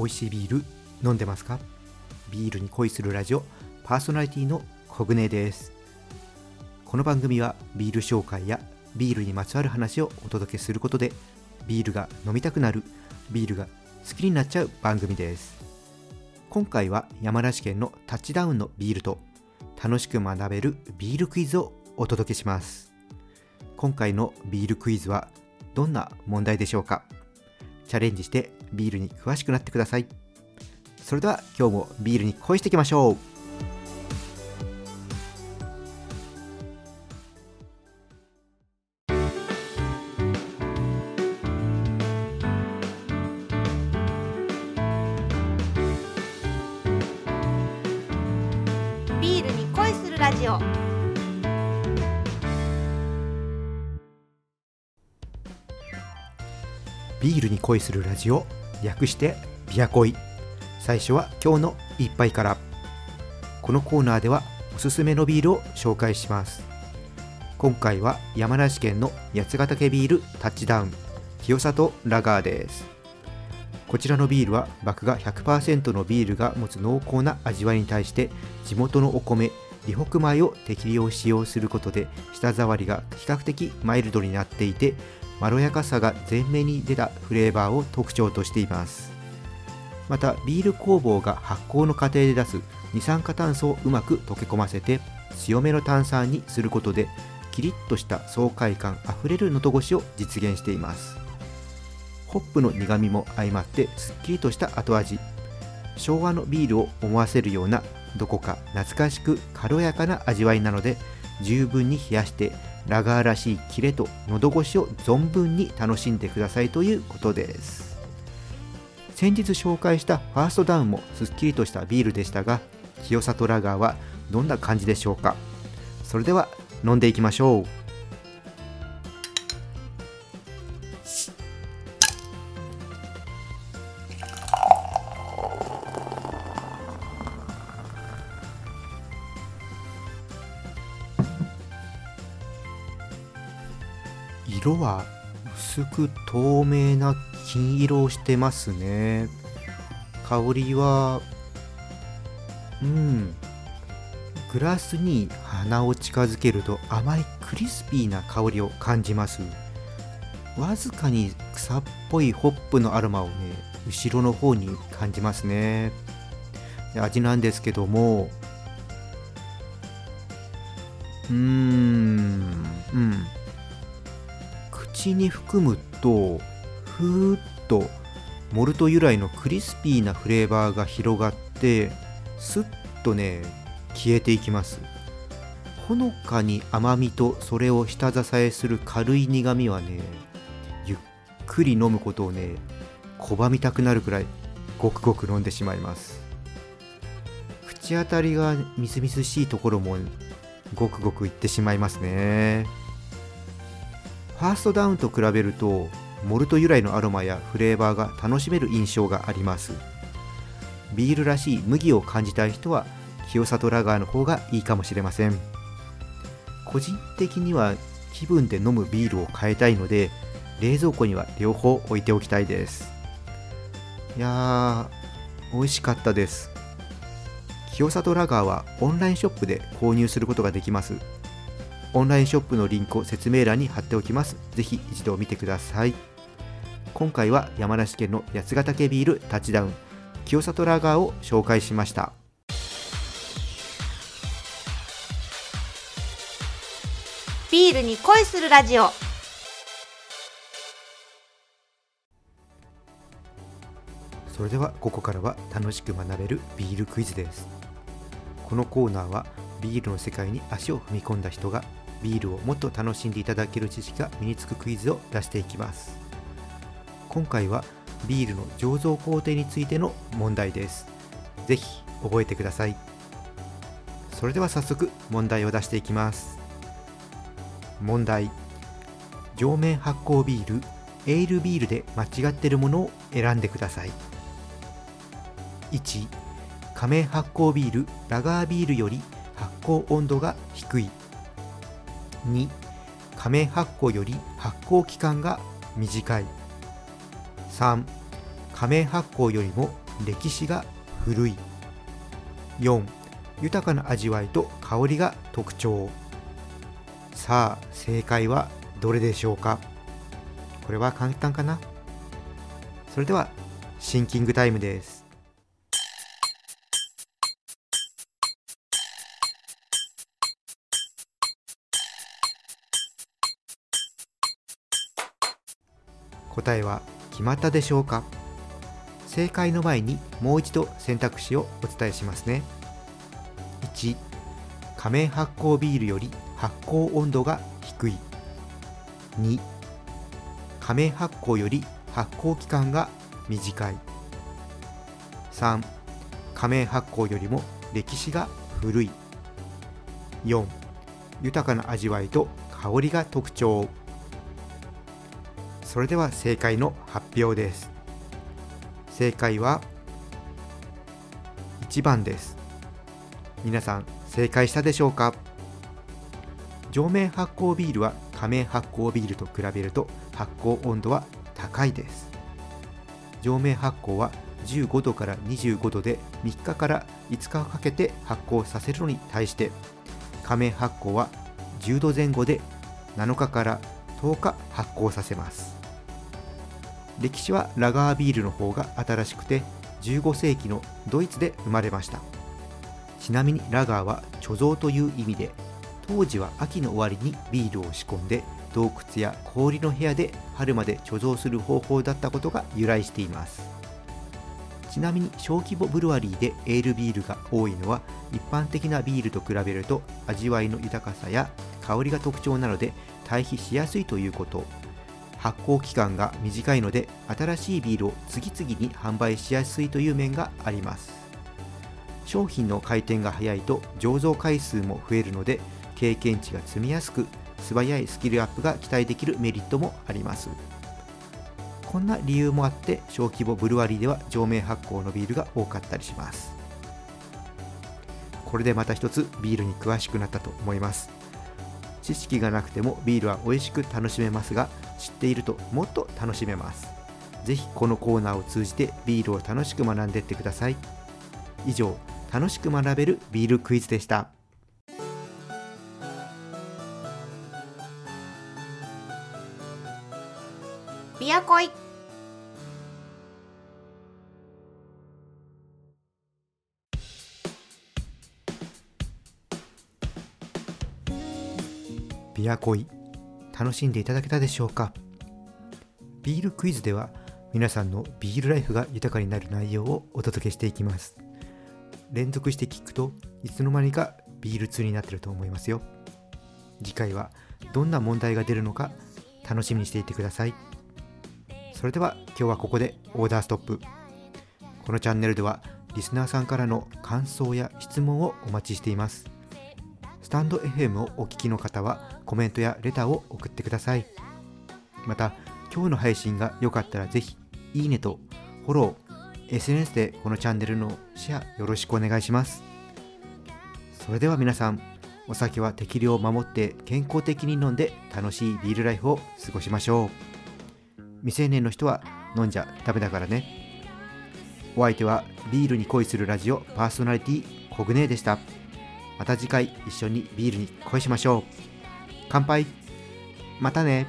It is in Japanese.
美味しいビール飲んでますか？ビールに恋するラジオパーソナリティのコグネです。この番組はビール紹介やビールにまつわる話をお届けすることでビールが飲みたくなるビールが好きになっちゃう番組です。今回は山梨県のタッチダウンのビールと楽しく学べるビールクイズをお届けします。今回のビールクイズはどんな問題でしょうか？チャレンジしてビールに詳しくなってください。それでは今日もビールに恋していきましょう。ビールに恋するラジオ。ビールに恋するラジオ。略してビア恋。最初は今日の一杯から。このコーナーではおすすめのビールを紹介します。今回は山梨県の八ヶ岳ビールタッチダウン。清里ラガーです。こちらのビールは麦芽100%のビールが持つ濃厚な味わいに対して地元のお米李北米を適量使用することで舌触りが比較的マイルドになっていてまろやかさが前面に出たフレーバーを特徴としています。またビール工房が発酵の過程で出す二酸化炭素をうまく溶け込ませて強めの炭酸にすることでキリッとした爽快感あふれる喉越しを実現しています。ホップの苦みも相まってすっきりとした後味。昭和のビールを思わせるようなどこか懐かしく軽やかな味わいなので十分に冷やしてラガーらしいキレと喉越しを存分に楽しんでくださいということです。先日紹介したファーストダウンもすっきりとしたビールでしたが清里ラガーはどんな感じでしょうか。それでは飲んでいきましょう。色は薄く透明な金色をしてますね。香りはうん。グラスに鼻を近づけると甘いクリスピーな香りを感じます。わずかに草っぽいホップのアロマをね後ろの方に感じますね。味なんですけども。うーん。うん。口に含むとふーっとモルト由来のクリスピーなフレーバーが広がってスッとね消えていきます。ほのかに甘みとそれを下支えする軽い苦みはねゆっくり飲むことをね拒みたくなるくらいごくごく飲んでしまいます。口当たりがみずみずしいところもごくごくいってしまいますね。ファーストダウンと比べるとモルト由来のアロマやフレーバーが楽しめる印象があります。ビールらしい麦を感じたい人は清里ラガーの方がいいかもしれません。個人的には気分で飲むビールを変えたいので冷蔵庫には両方置いておきたいです。いやー美味しかったです。清里ラガーはオンラインショップで購入することができます。オンラインショップのリンクを説明欄に貼っておきます。ぜひ一度見てください。今回は山梨県の八ヶ岳ビールタッチダウン清里ラガーを紹介しました。ビールに恋するラジオそれではここからは楽しく学べるビールクイズです。このコーナーはビールの世界に足を踏み込んだ人がビールをもっと楽しんでいただける知識が身につくクイズを出していきます。今回はビールの醸造工程についての問題です。ぜひ覚えてください。それでは早速問題を出していきます。問題。上面発酵ビールエールビールで間違っているものを選んでください。1仮面発酵ビールラガービールより発酵温度が低い。2仮面発酵より発酵期間が短い。3仮面発酵よりも歴史が古い。4豊かな味わいと香りが特徴。さあ正解はどれでしょうか？これは簡単かな？それではシンキングタイムです。答えは決まったでしょうか？正解の前にもう一度選択肢をお伝えしますね。1仮面発酵ビールより発酵温度が低い。2仮面発酵より発酵期間が短い。3仮面発酵よりも歴史が古い。4豊かな味わいと香りが特徴。それでは正解の発表です。正解は1番です。皆さん正解したでしょうか？上面発酵ビールは下面発酵ビールと比べると発酵温度は高いです。上面発酵は15度から25度で3日から5日かけて発酵させるのに対して下面発酵は10度前後で7日から10日発酵させます。歴史はラガービールの方が新しくて15世紀のドイツで生まれました。ちなみにラガーは貯蔵という意味で当時は秋の終わりにビールを仕込んで洞窟や氷の部屋で春まで貯蔵する方法だったことが由来しています。ちなみに小規模ブルワリーでエールビールが多いのは一般的なビールと比べると味わいの豊かさや香りが特徴なので対比しやすいということ。発酵期間が短いので新しいビールを次々に販売しやすいという面があります。商品の回転が早いと醸造回数も増えるので経験値が積みやすく素早いスキルアップが期待できるメリットもあります。こんな理由もあって小規模ブルワリーでは上面発酵のビールが多かったりします。これでまた一つビールに詳しくなったと思います。知識がなくてもビールは美味しく楽しめますが知っているともっと楽しめます。ぜひこのコーナーを通じてビールを楽しく学んでいってください。以上楽しく学べるビールクイズでした。ビアコイ。ビアコイ楽しんでいただけたでしょうか？ビールクイズでは皆さんのビールライフが豊かになる内容をお届けしていきます。連続して聞くといつの間にかビール通になってると思いますよ。次回はどんな問題が出るのか楽しみにしていてください。それでは今日はここでオーダーストップ。このチャンネルではリスナーさんからの感想や質問をお待ちしています。スタンド FM をお聞きの方はコメントやレターを送ってください。また今日の配信が良かったらぜひいいねとフォロー SNS でこのチャンネルのシェアよろしくお願いします。それでは皆さんお酒は適量を守って健康的に飲んで楽しいビールライフを過ごしましょう。未成年の人は飲んじゃダメだからね。お相手はビールに恋するラジオパーソナリティコグネーでした。また次回一緒にビールに恋しましょう。乾杯。またね。